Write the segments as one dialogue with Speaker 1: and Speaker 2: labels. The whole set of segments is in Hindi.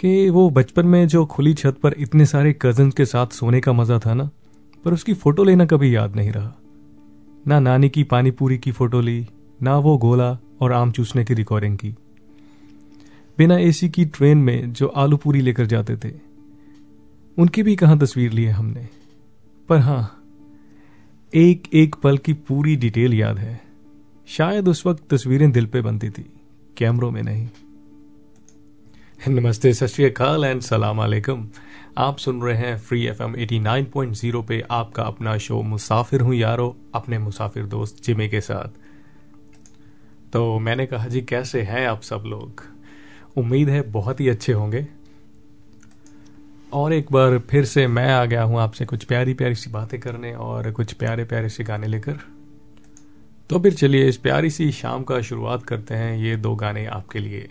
Speaker 1: कि वो बचपन में जो खुली छत पर इतने सारे कज़न के साथ सोने का मज़ा था ना, पर उसकी फ़ोटो लेना कभी याद नहीं रहा। ना नानी की पानी पूरी की फ़ोटो ली, ना वो गोला और आम चूसने की रिकॉर्डिंग की। बिना एसी की ट्रेन में जो आलू पूरी लेकर जाते थे, उनकी भी कहाँ तस्वीर ली है हमने? पर हाँ एक एक पल की पूरी डिटेल याद है। शायद उस वक्त तस्वीरें दिल पे बनती थी, कैमरों में नहीं। नमस्ते, सत श्री अकाल एंड सलाम अलैकुम। आप सुन रहे हैं free F M eighty nine point zero पे आपका अपना शो मुसाफिर हूँ यारो, अपने मुसाफिर दोस्त जिमे के साथ। तो मैंने कहा जी, कैसे हैं आप सब लोग? उम्मीद है बहुत ही अच्छे होंगे। और एक बार फिर से मैं आ गया हूँ आपसे कुछ प्यारी प्यारी सी बातें करने और कुछ प्यारे प्यारे से गाने लेकर। तो फिर चलिए इस प्यारी सी शाम का शुरुआत करते हैं ये दो गाने आपके लिए।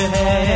Speaker 2: है।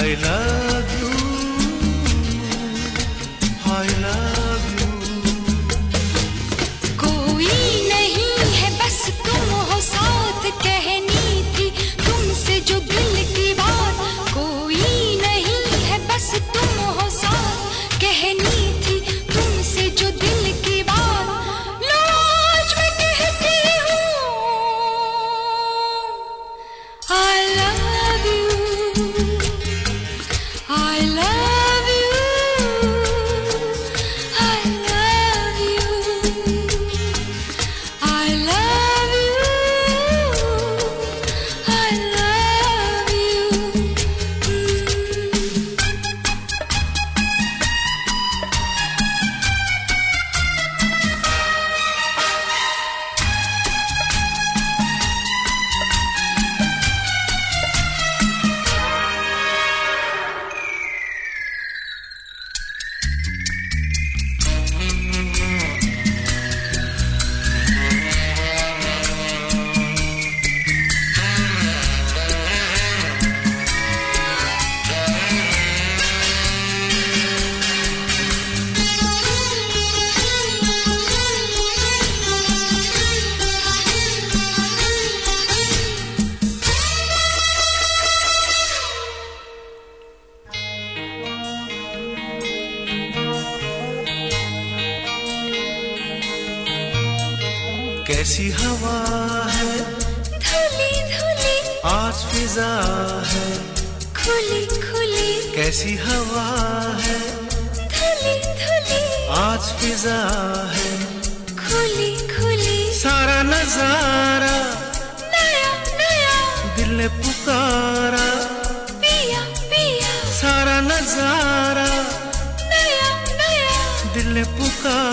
Speaker 3: I love
Speaker 4: कैसी हवा है।
Speaker 3: धुली धुली।
Speaker 4: आज फिजा है।
Speaker 3: खुली खुली।
Speaker 4: सारा नज़ारा।
Speaker 3: नया नया।
Speaker 4: दिल ने पुकारा।
Speaker 3: पिया पिया।
Speaker 4: सारा नज़ारा।
Speaker 3: नया नया।
Speaker 4: दिल ने पुकारा।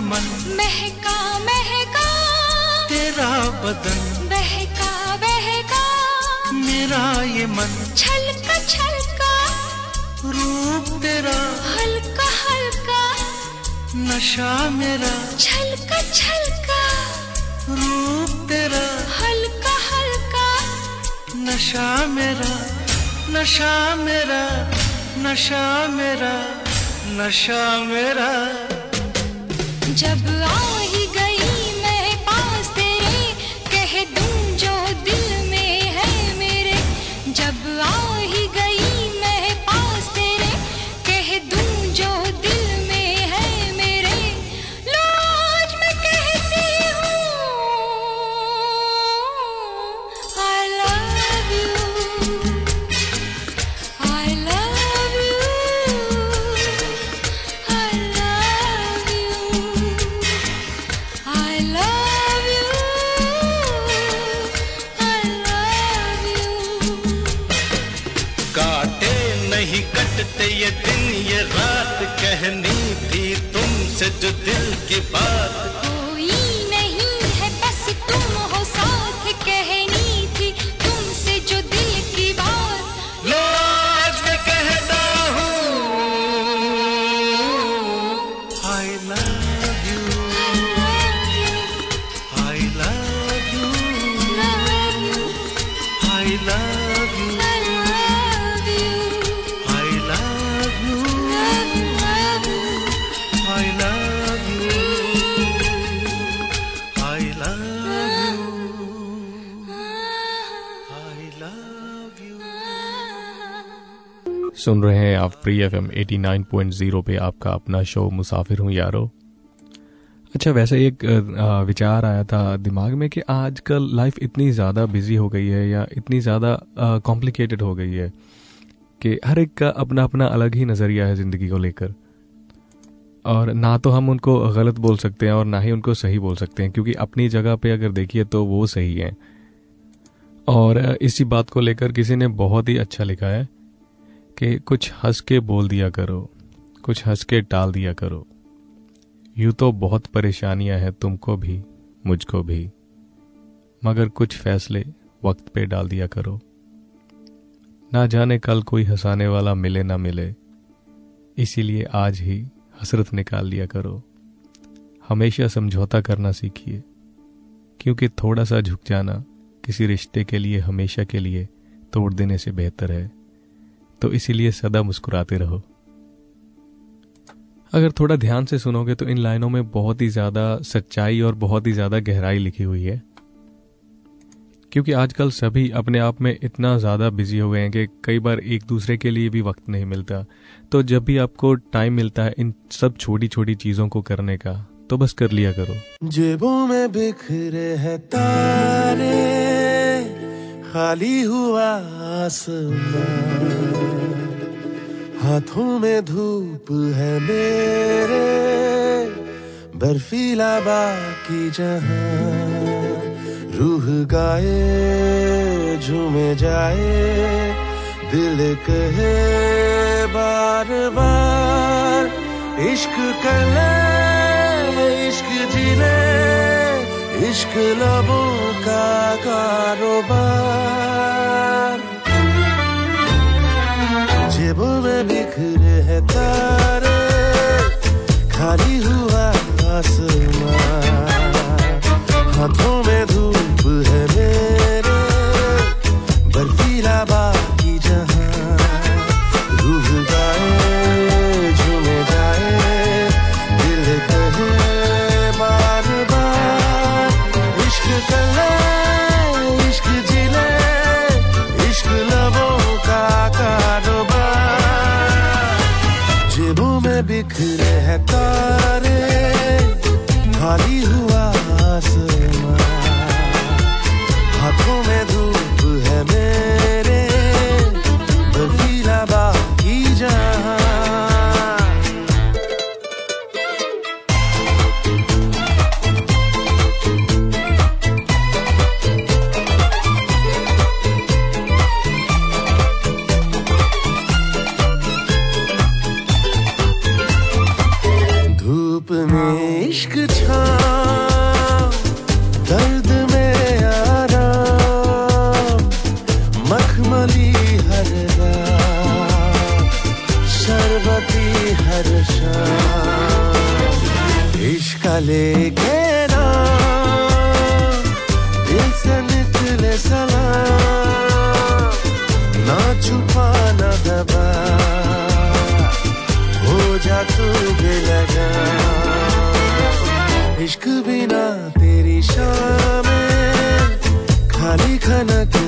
Speaker 4: मन
Speaker 3: महका महका।
Speaker 4: तेरा बदन
Speaker 3: बहका बहका।
Speaker 4: मेरा ये मन।
Speaker 3: छलका छलका।
Speaker 4: रूप तेरा
Speaker 3: हल्का हल्का।
Speaker 4: नशा मेरा।
Speaker 3: छलका छलका।
Speaker 4: रूप तेरा।
Speaker 3: हल्का हल्का।
Speaker 4: नशा मेरा नशा मेरा नशा मेरा नशा मेरा।
Speaker 3: जब
Speaker 4: के पास
Speaker 5: सुन रहे हैं आप free F M eighty nine point zero पे आपका अपना शो मुसाफिर हूँ यारो। अच्छा वैसे एक विचार आया था दिमाग में कि आजकल लाइफ इतनी ज़्यादा बिज़ी हो गई है या इतनी ज़्यादा कॉम्प्लिकेटेड हो गई है कि हर एक का अपना अपना अलग ही नज़रिया है ज़िंदगी को लेकर। और ना तो हम उनको गलत बोल सकते हैं और ना ही उनको सही बोल सकते हैं, क्योंकि अपनी जगह पे अगर देखिए तो वो सही है। और इसी बात को लेकर किसी ने बहुत ही अच्छा लिखा है कि कुछ हंस के बोल दिया करो, कुछ हंस के टाल दिया करो। यूँ तो बहुत परेशानियाँ हैं तुमको भी, मुझको भी। मगर कुछ फैसले वक्त पे डाल दिया करो। ना जाने कल कोई हंसाने वाला मिले ना मिले, इसीलिए आज ही हसरत निकाल लिया करो। हमेशा समझौता करना सीखिए, क्योंकि थोड़ा सा झुक जाना किसी रिश्ते के लिए, हमेशा के लिए तोड़ देने से बेहतर है। तो इसीलिए सदा मुस्कुराते रहो। अगर थोड़ा ध्यान से सुनोगे तो इन लाइनों में बहुत ही ज़्यादा सच्चाई और बहुत ही ज़्यादा गहराई लिखी हुई है। क्योंकि आजकल सभी अपने आप में इतना ज़्यादा बिज़ी हो गए हैं कि कई बार एक दूसरे के लिए भी वक्त नहीं मिलता। तो जब भी आपको टाइम मिलता है इन सब छोटी छोटी चीज़ों को करने का तो बस कर लिया करो।
Speaker 6: जेबों में बिखरे है तारे। खाली हुआ आसमान। हाथों में धूप है मेरे, बर्फीला बाकी जहाँ। रूह गाए, झूमे जाए, दिल कहे बार बार इश्क कर ले, इश्क जी ले इश्क लबों का कारोबार। जेबों में बिखरे है तारे खाली हुआ आसमान। हाथों हो लगा। तू इश्क बिना तेरी शाम खाली खाना जा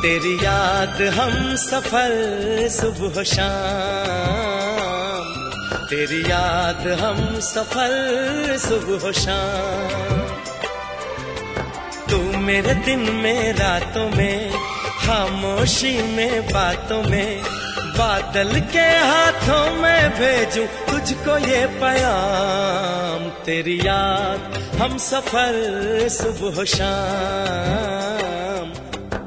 Speaker 7: तेरी याद हम सफल सुबह शाम। तेरी याद हम सफल सुबह शाम। तू मेरे दिन में, रातों में, खामोशी में, बातों में, बादल के हाथों में भेजूं तुझको ये पैगाम। तेरी याद हम सफल सुबह शाम।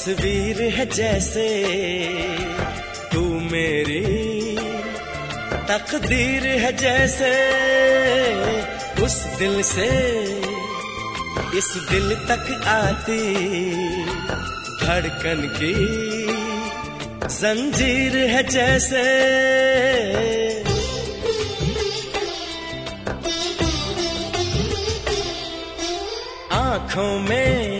Speaker 7: तस्वीर है जैसे तू मेरी तकदीर है जैसे उस दिल से इस दिल तक आती धड़कन की जंजीर है जैसे। आँखों में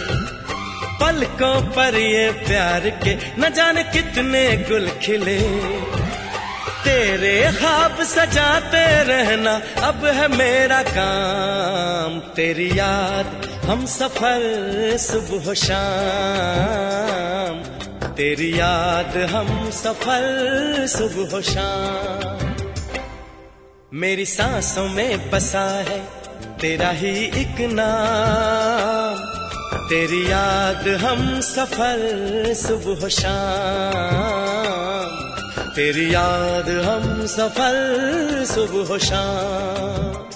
Speaker 7: पलकों पर ये प्यार के न जाने कितने गुल खिले। तेरे ख्वाब सजाते रहना अब है मेरा काम। तेरी याद हम सफल सुबह शाम। तेरी याद हम सफल सुबह शाम। मेरी सांसों में बसा है तेरा ही एक नाम। तेरी याद हम सफल सुबह शाम। तेरी याद हम सफल सुबह शाम।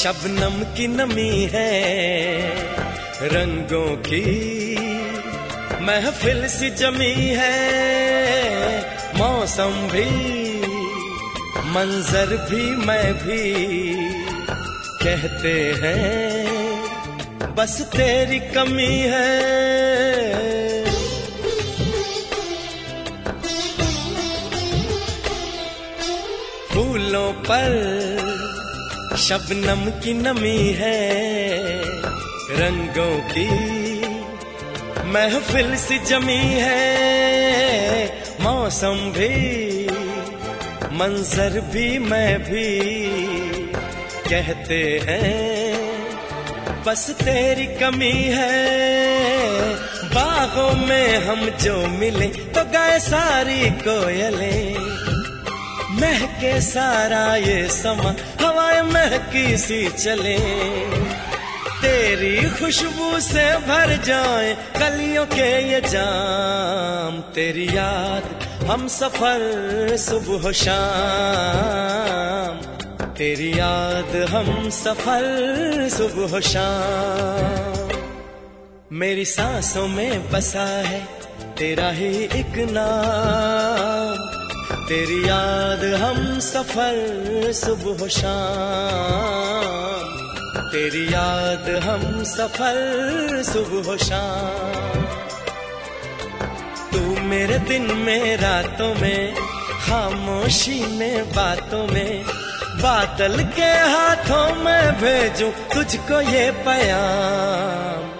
Speaker 7: शबनम की नमी है, रंगों की महफिल सी जमी है। मौसम भी, मंजर भी, मैं भी कहते हैं, बस तेरी कमी है। फूलों पर शबनम की नमी है, रंगों की महफिल सी जमी है। मौसम भी, मंजर भी मैं भी कहते हैं, बस तेरी कमी है। बागों में हम जो मिले तो गए सारी कोयलें महके सारा ये समा, हवाएँ महकी सी चले। तेरी खुशबू से भर जाए कलियों के ये जाम। तेरी याद हम सफ़र सुबह शाम। तेरी याद हम सफ़र सुबह शाम। मेरी सांसों में बसा है तेरा ही एक नाम। तेरी याद हम सफ़र, सुबह शाम। तेरी याद हम सफ़र, सुबह शाम। तू मेरे दिन में, रातों में, खामोशी में, बातों में, बादल के हाथों में भेजूं तुझको ये पयाम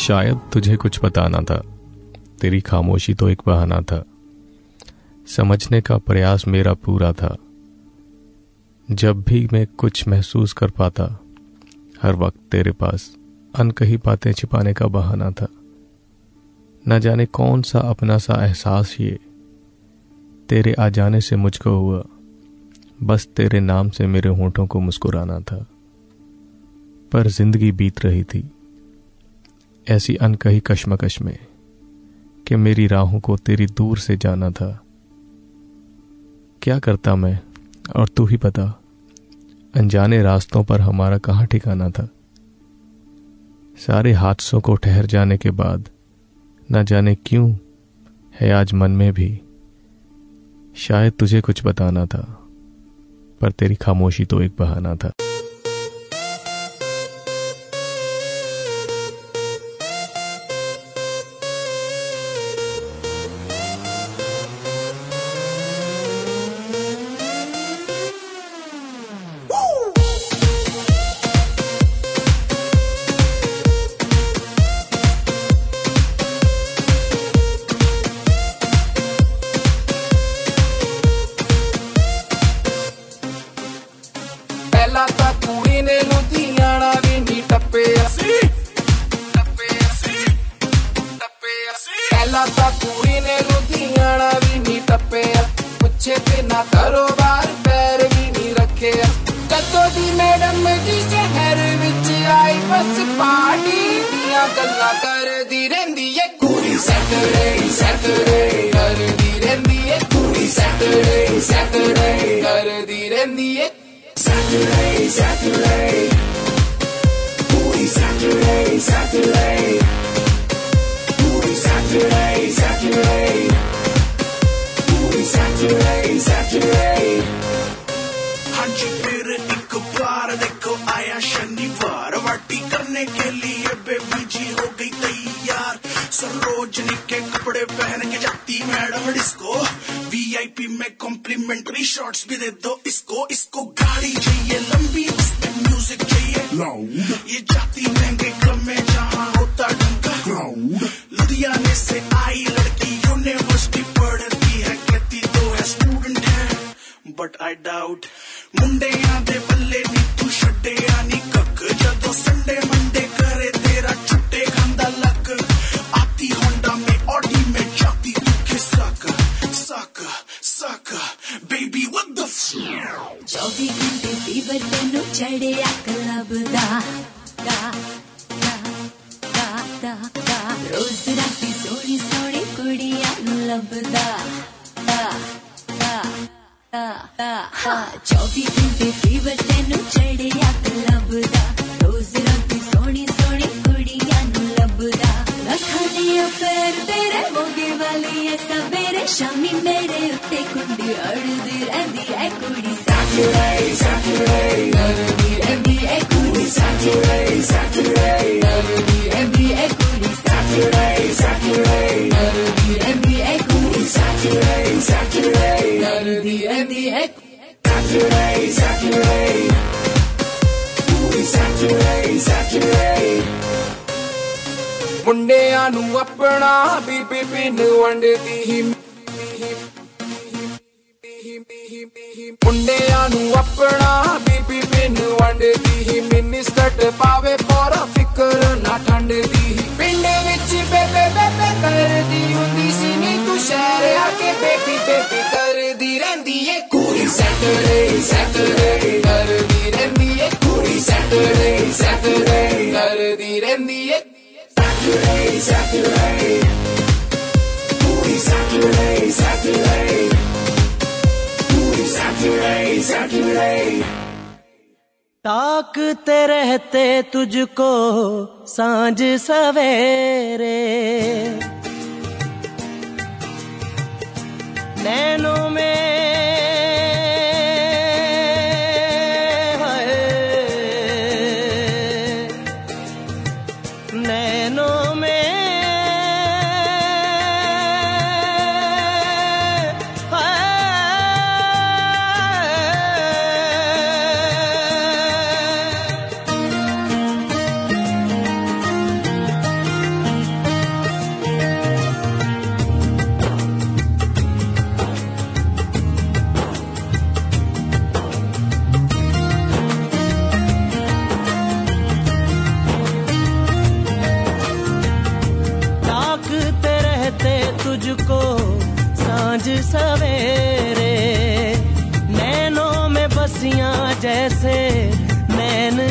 Speaker 5: शायद तुझे कुछ बताना था। तेरी खामोशी तो एक बहाना था। समझने का प्रयास मेरा पूरा था। जब भी मैं कुछ महसूस कर पाता, हर वक्त तेरे पास अनकही बातें छिपाने का बहाना था। न जाने कौन सा अपना सा एहसास ये, तेरे आ जाने से मुझको हुआ, बस तेरे नाम से मेरे होठों को मुस्कुराना था। पर ज़िंदगी बीत रही थी। ऐसी अनकही कश्मकश में कि मेरी राहों को तेरी दूर से जाना था। क्या करता मैं? और तू ही बता। अनजाने रास्तों पर हमारा कहाँ ठिकाना था? सारे हादसों को ठहर जाने के बाद न जाने क्यों है आज मन में भी। शायद तुझे कुछ बताना था, पर तेरी खामोशी तो एक बहाना था।
Speaker 8: Saturday, Saturday, Saturday, Saturday, Saturday, Saturday, Saturday, Saturday.
Speaker 9: Sarojini के कपड़े पहन के जाती मैडम डिस्को। वीआईपी में कॉम्प्लीमेंट्री शॉट्स भी दे दो इसको। इसको गाड़ी चाहिए लंबी म्यूज़िक चाहिए। ये जाती महँगे क्लब में जहाँ होता डंका लुधियाने से आई लड़की यूनिवर्सिटी पढ़ती है कहती तो है स्टूडेंट है। बट आई डाउट मुंडे आंदे बल्ले नी तू आनी कक। जदों संडे
Speaker 10: 24 ਘੰਟੇ ਫੀਵਰ ਤੈਨੂੰ ਚੜਿਆ ਕਲਬ ਦਾ ਦਾ ਦਾ ਦਾ ਦਾ ਦਾ ਰੋਜ਼ ਰਾਤੀ ਸੋਹਣੀ ਸੋਹਣੀ ਕੁੜੀਆਂ ਨੂੰ ਲੱਭਦਾ ਦਾ ਦਾ ਦਾ ਦਾ 24 ਘੰਟੇ ਫੀਵਰ ਤੈਨੂੰ ਚੜਿਆ ਕਲਬ ਦਾ ਰੋਜ਼ ਰਾਤੀ ਸੋਹਣੀ ਸੋਹਣੀ ਕੁੜੀਆਂ ਨੂੰ ਲੱਭਦਾ ਲੱਖਾਂ ਦੀਆਂ ਪੈਰ ਤੇਰੇ ਮੋਗੇ ਵਾਲੀ ਐ ਸਵੇਰੇ ਸ਼ਾਮੀ ਮੇਰੇ ਉੱਤੇ ਕੁੰਡੀ ਅੜਦੀ ਰਹਿੰਦੀ ਐ ਕੁੜੀ ਸੈਟਰਡੇ ਸੈਟਰਡੇ ਅੜਦੀ ਰਹਿੰਦੀ ਐ ਕੁੜੀ ਸੈਟਰਡੇ ਸੈਟਰਡੇ ਅੜਦੀ ਰਹਿੰਦੀ ਐ ਕੁੜੀ ਸੈਟਰਡੇ ਸੈਟਰਡੇ ਅੜਦੀ ਰਹਿੰਦੀ ਐ ਕੁੜੀ ਸੈਟਰਡੇ ਸੈਟਰਡੇ ਅੜਦੀ ਰਹਿੰਦੀ ਐ Saturday, Saturday.
Speaker 8: ਮੁੰਡਿਆਂ ਨੂੰ ਆਪਣਾ ਬੀਬੀ ਪਿੰਡ ਵੰਡਦੀ ਹੀ। ਮੁੰਡਿਆਂ ਨੂੰ ਆਪਣਾ ਬੀਬੀ ਪਿੰਡ ਵੰਡਦੀ ਹੀ। ਮਿੰਨੀ ਸਕਰਟ ਪਾਵੇ ਪਰ ਫਿਕਰ ਨਾ ਠੰਡ ਦੀ ਹੀ। ਪਿੰਡ ਵਿੱਚ ਬੇਬੇ ਬੇਬੇ ਕਰਦੀ ਹੁੰਦੀ ਸੀ। ਨੀ ਤੂੰ ਸ਼ਹਿਰ ਆ ਕੇ ਬੇਬੀ ਬੇਬੀ ਕਰਦੀ ਰਹਿੰਦੀ ਏ। ਕੁੜੀ ਸੈਟਰਡੇ ਸੈਟਰਡੇ ਕਰਦੀ ਰਹਿੰਦੀ ਏ। ਕੁੜੀ ਸੈਟਰਡੇ ਸੈਟਰਡੇ ਕਰਦੀ ਰਹਿੰਦੀ ਏ। Saturday, Saturday. Ooh, Saturday, Saturday. Ooh, Saturday, Saturday.
Speaker 11: ताकते रहते तुझको सांझ सवेरे नैनों में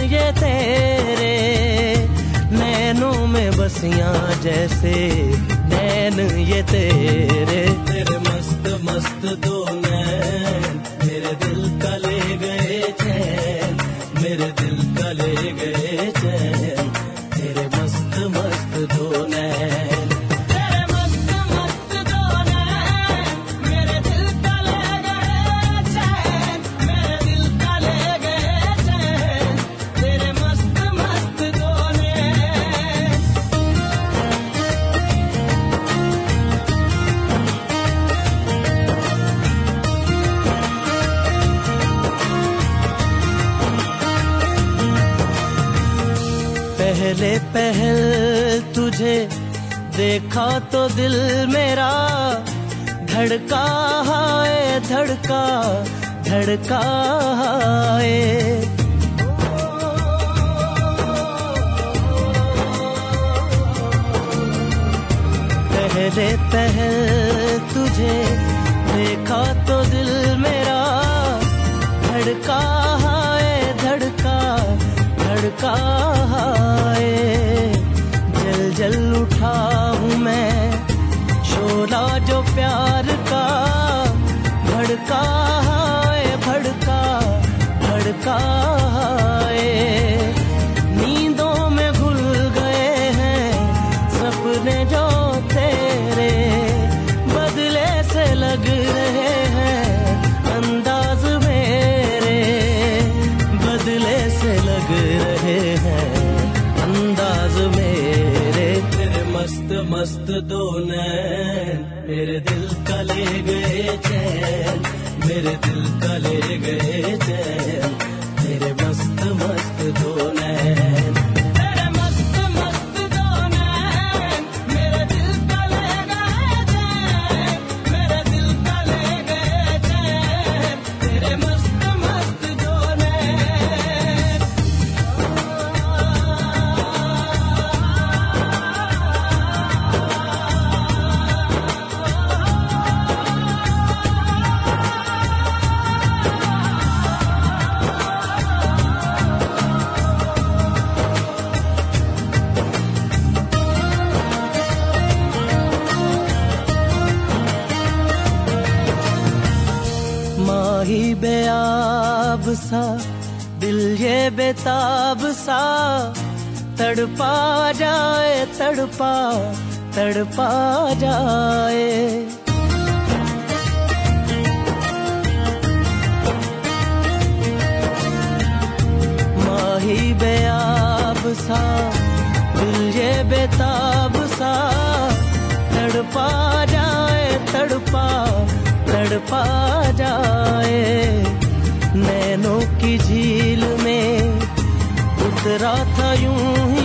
Speaker 11: ये तेरे नैनों में बसिया जैसे नैन ये तेरे। तेरे मस्त मस्त दो नैन, मेरे दिल का ले गए चैन, मेरे दिल का ले गए देखा तो दिल मेरा, धड़का है धड़का धड़का है पहले पहल तुझे, देखा तो दिल मेरा, धड़का है धड़का धड़का है जल जल उठा भड़का नींदों में घुल गए हैं सपने जो तेरे। बदले से लग रहे हैं अंदाज मेरे। बदले से लग रहे हैं अंदाज मेरे। तेरे मस्त मस्त दो नैन मेरे दिल का ले गए चैन। मेरे दिल का ले गए चैन तेरे मस्त मस्त दो नैन। सा, दिल ये बेताब सा। तड़पा जाए, तड़पा तड़पा जाए। माही बेआब सा, दिल ये बेताब सा। तड़पा जाए, तड़पा तड़पा जाए। नैनों की झील में उतरा था यूँ ही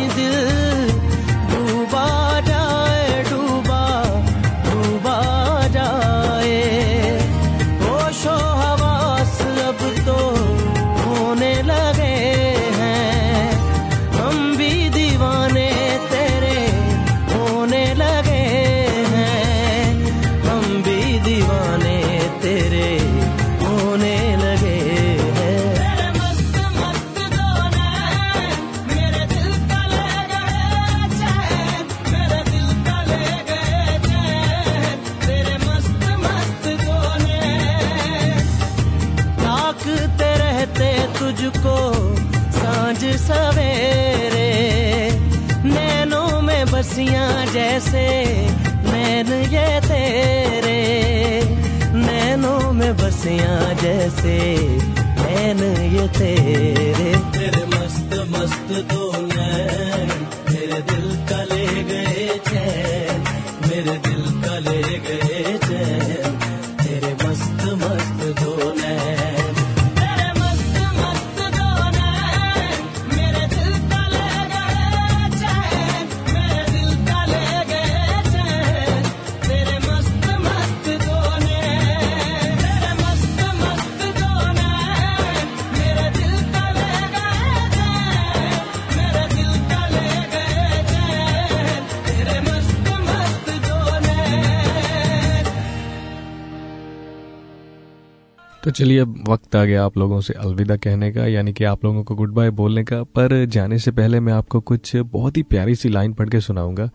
Speaker 5: चलिए अब वक्त आ गया आप लोगों से अलविदा कहने का, यानी कि आप लोगों को गुड बाय बोलने का। पर जाने से पहले मैं आपको कुछ बहुत ही प्यारी सी लाइन पढ़ के सुनाऊँगा।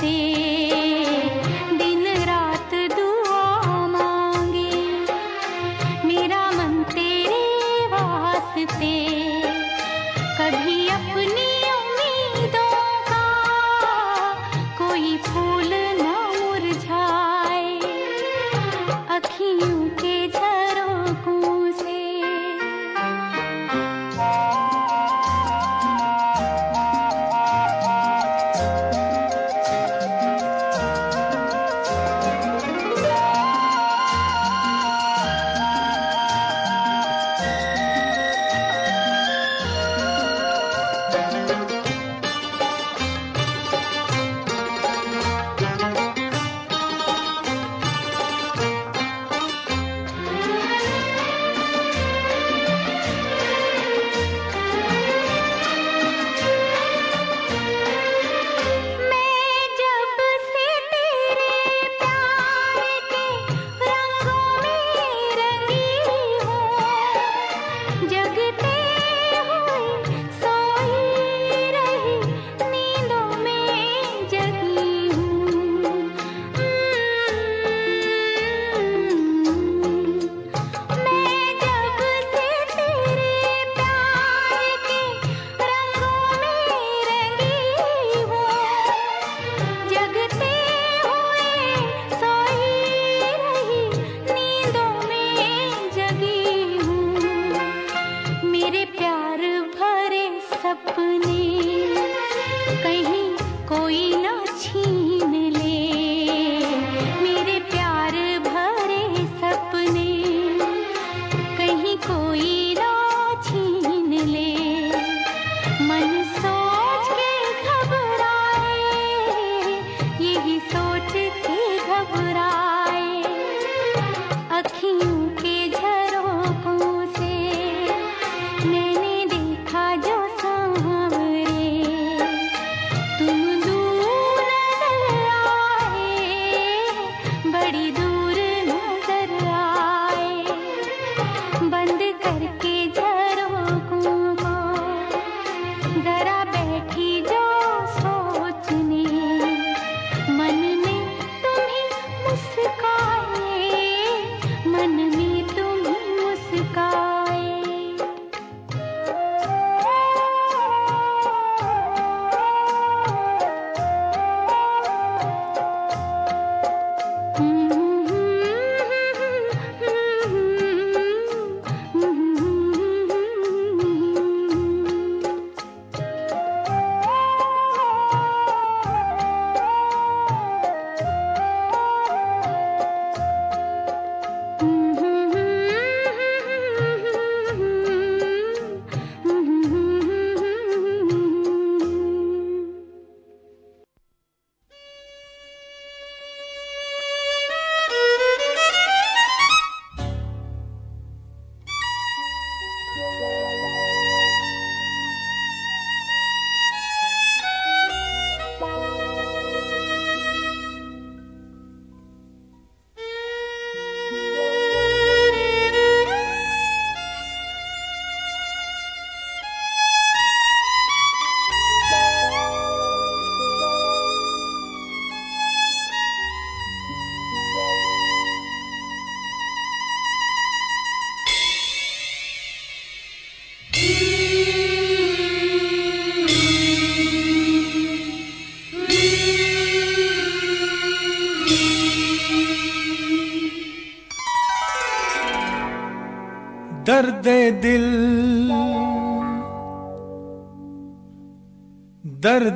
Speaker 12: ती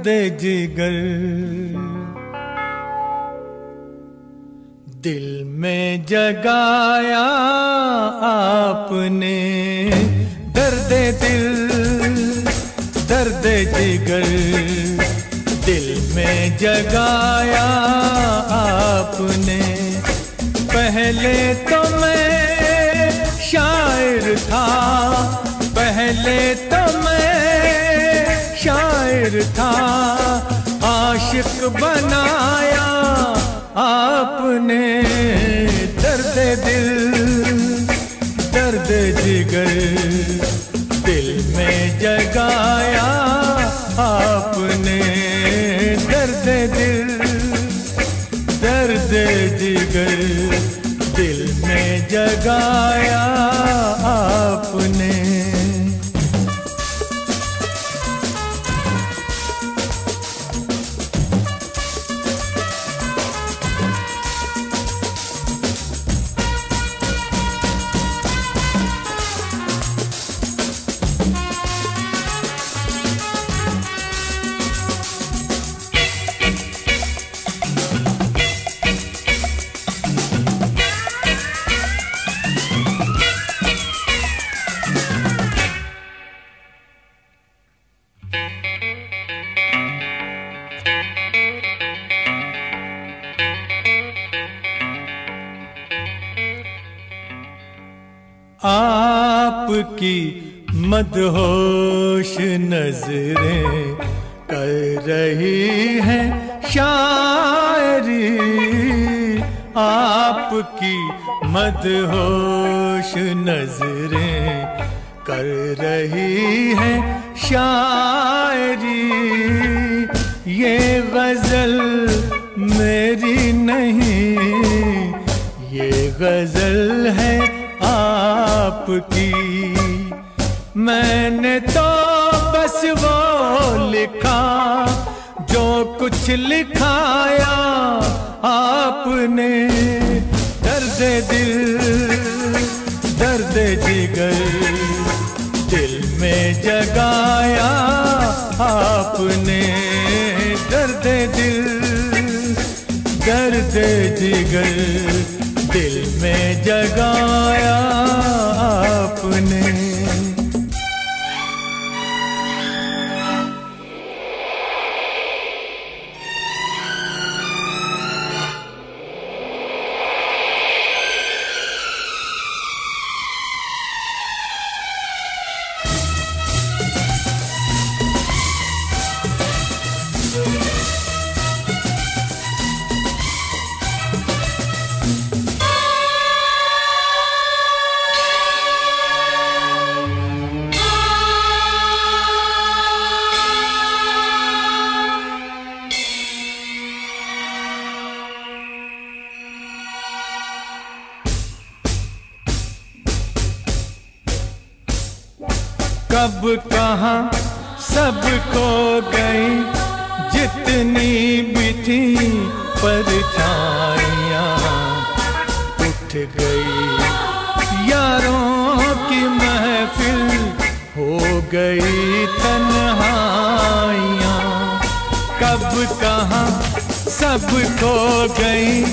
Speaker 12: दे जिगर। दिल में जगाया आपने, दर्द दिल, दर्द जिगर। दिल में जगाया आपने, पहले तो मैं शायर था, पहले था, आशिक बनाया आपने दर्द दिल, दर्द जिगर दिल में जगाया आपने दर्द दिल, दर्द जिगर दिल में जगाया आपने।
Speaker 13: मदहोश नज़रें कर रही है शायरी। आपकी मदहोश नज़रें कर कब कहा, सब खो गई। जितनी भी थी परछाइयाँ उठ गई। यारों की महफिल हो गई तन्हाइयाँ। कब कहा, सब खो गई।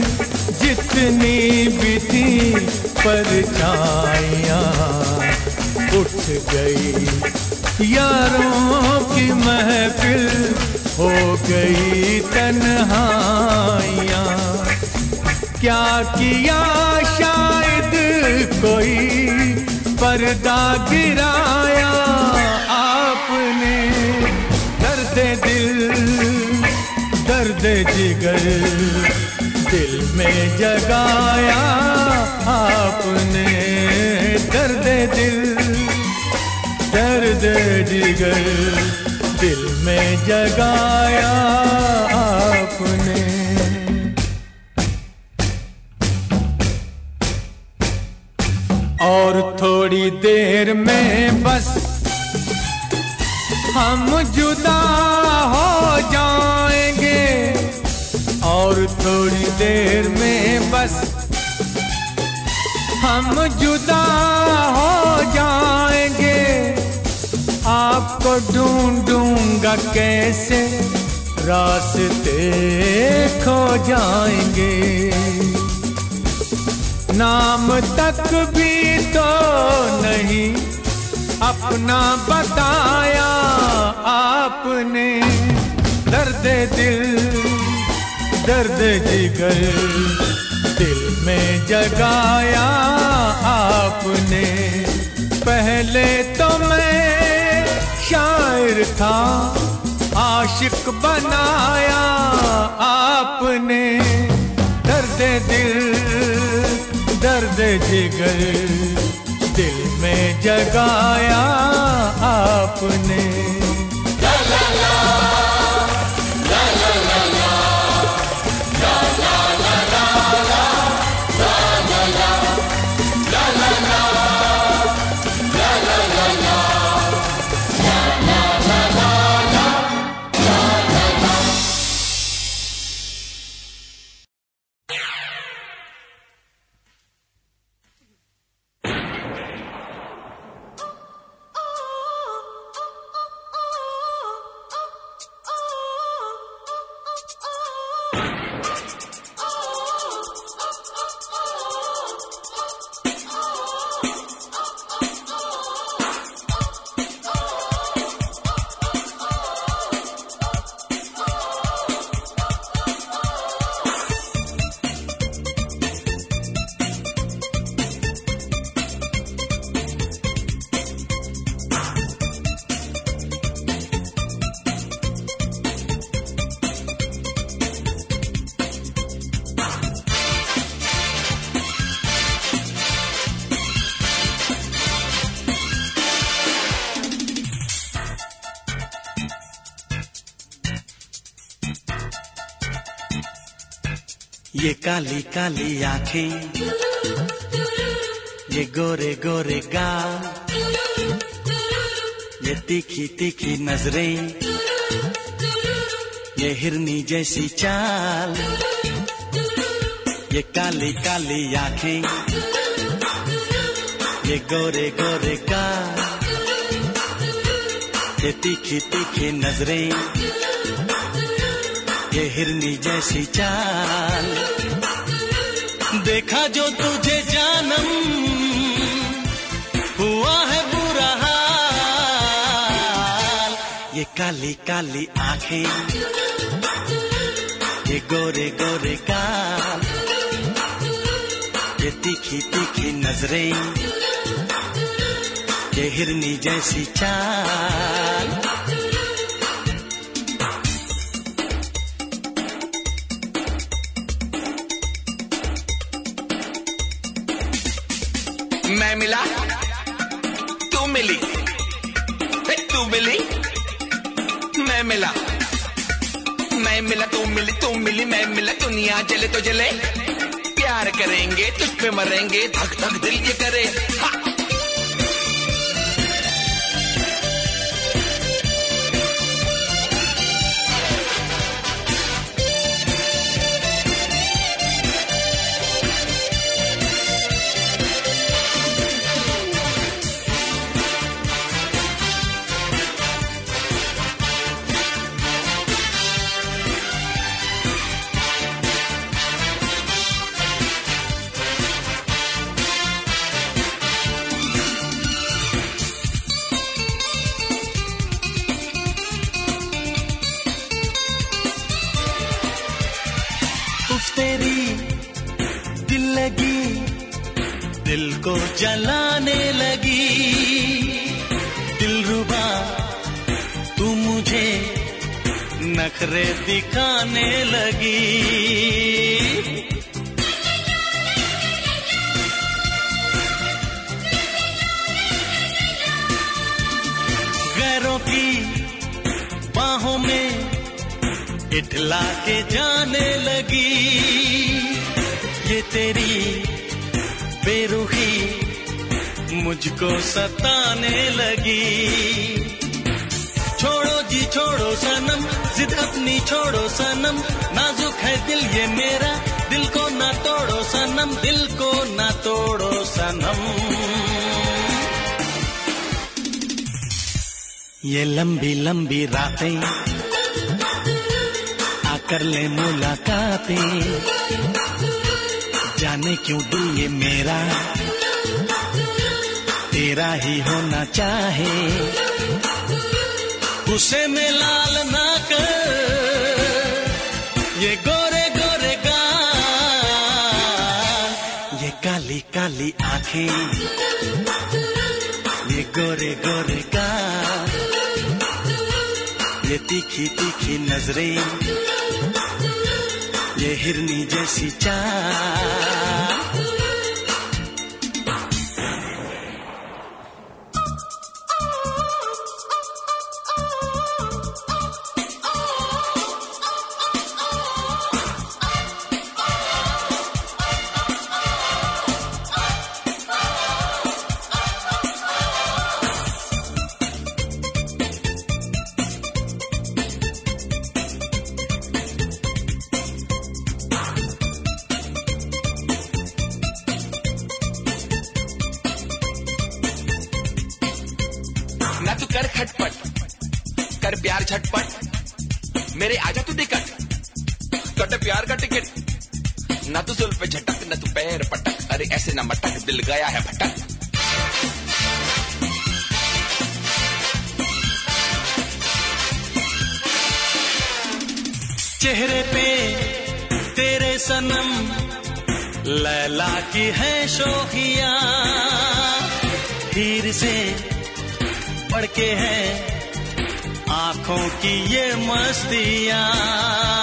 Speaker 13: जितनी भी थी परछाइयाँ उठ गई। यारों की महफिल हो गई तन्हाइयाँ। क्या किया शायद कोई पर्दा गिराया आपने? दर्द दिल, दर्द जिगर, दिल में जगाया आपने। दर्द दिल। जिगर दिल में जगाया आपने। और थोड़ी देर में बस हम जुदा हो जाएँगे। और थोड़ी देर में बस हम जुदा ढूंढूँगा कैसे रास्ते खो जाएँगे? नाम तक भी तो नहीं अपना बताया आपने। दर्द दिल, दर्द जिगर दिल में जगाया आपने। पहले तो मैं शायर था आशिक बनाया आपने। दर्द दिल दर्द जिगर दिल में जगाया आपने।
Speaker 14: ये काली काली आँखें, ये गोरे गोरे गाल, ये तीखी तीखी नज़रें, ये हिरनी जैसी चाल, ये काली काली आँखें, ये गोरे गोरे गाल, ये तीखी तीखी नज़रें। ये हिरनी जैसी चाल। देखा जो तुझे जानम, हुआ है बुरा हाल। ये काली काली आँखें, ये गोरे गोरे गाल ये तीखी तीखी नज़रें, ये हिरनी जैसी चाल।
Speaker 15: दुनिया जले तो जले प्यार करेंगे, तुझ पे मरेंगे धक धक दिल ये करे हा।
Speaker 14: लंबी लंबी रातें आकर ले मुलाकातें। जाने क्यों दिल ये मेरा? तेरा ही होना चाहे। उसे में लाल ना कर। ये गोरे गोरे गाल, ये काली काली आँखें। ये गोरे गोरे गाल। ये तीखी तीखी नज़रें ये हिरनी जैसी चाल
Speaker 15: गया है भटक।
Speaker 14: चेहरे पे तेरे सनम लैला की है शोखिया। हीर से बढ़ के है आँखों की ये मस्तियाँ।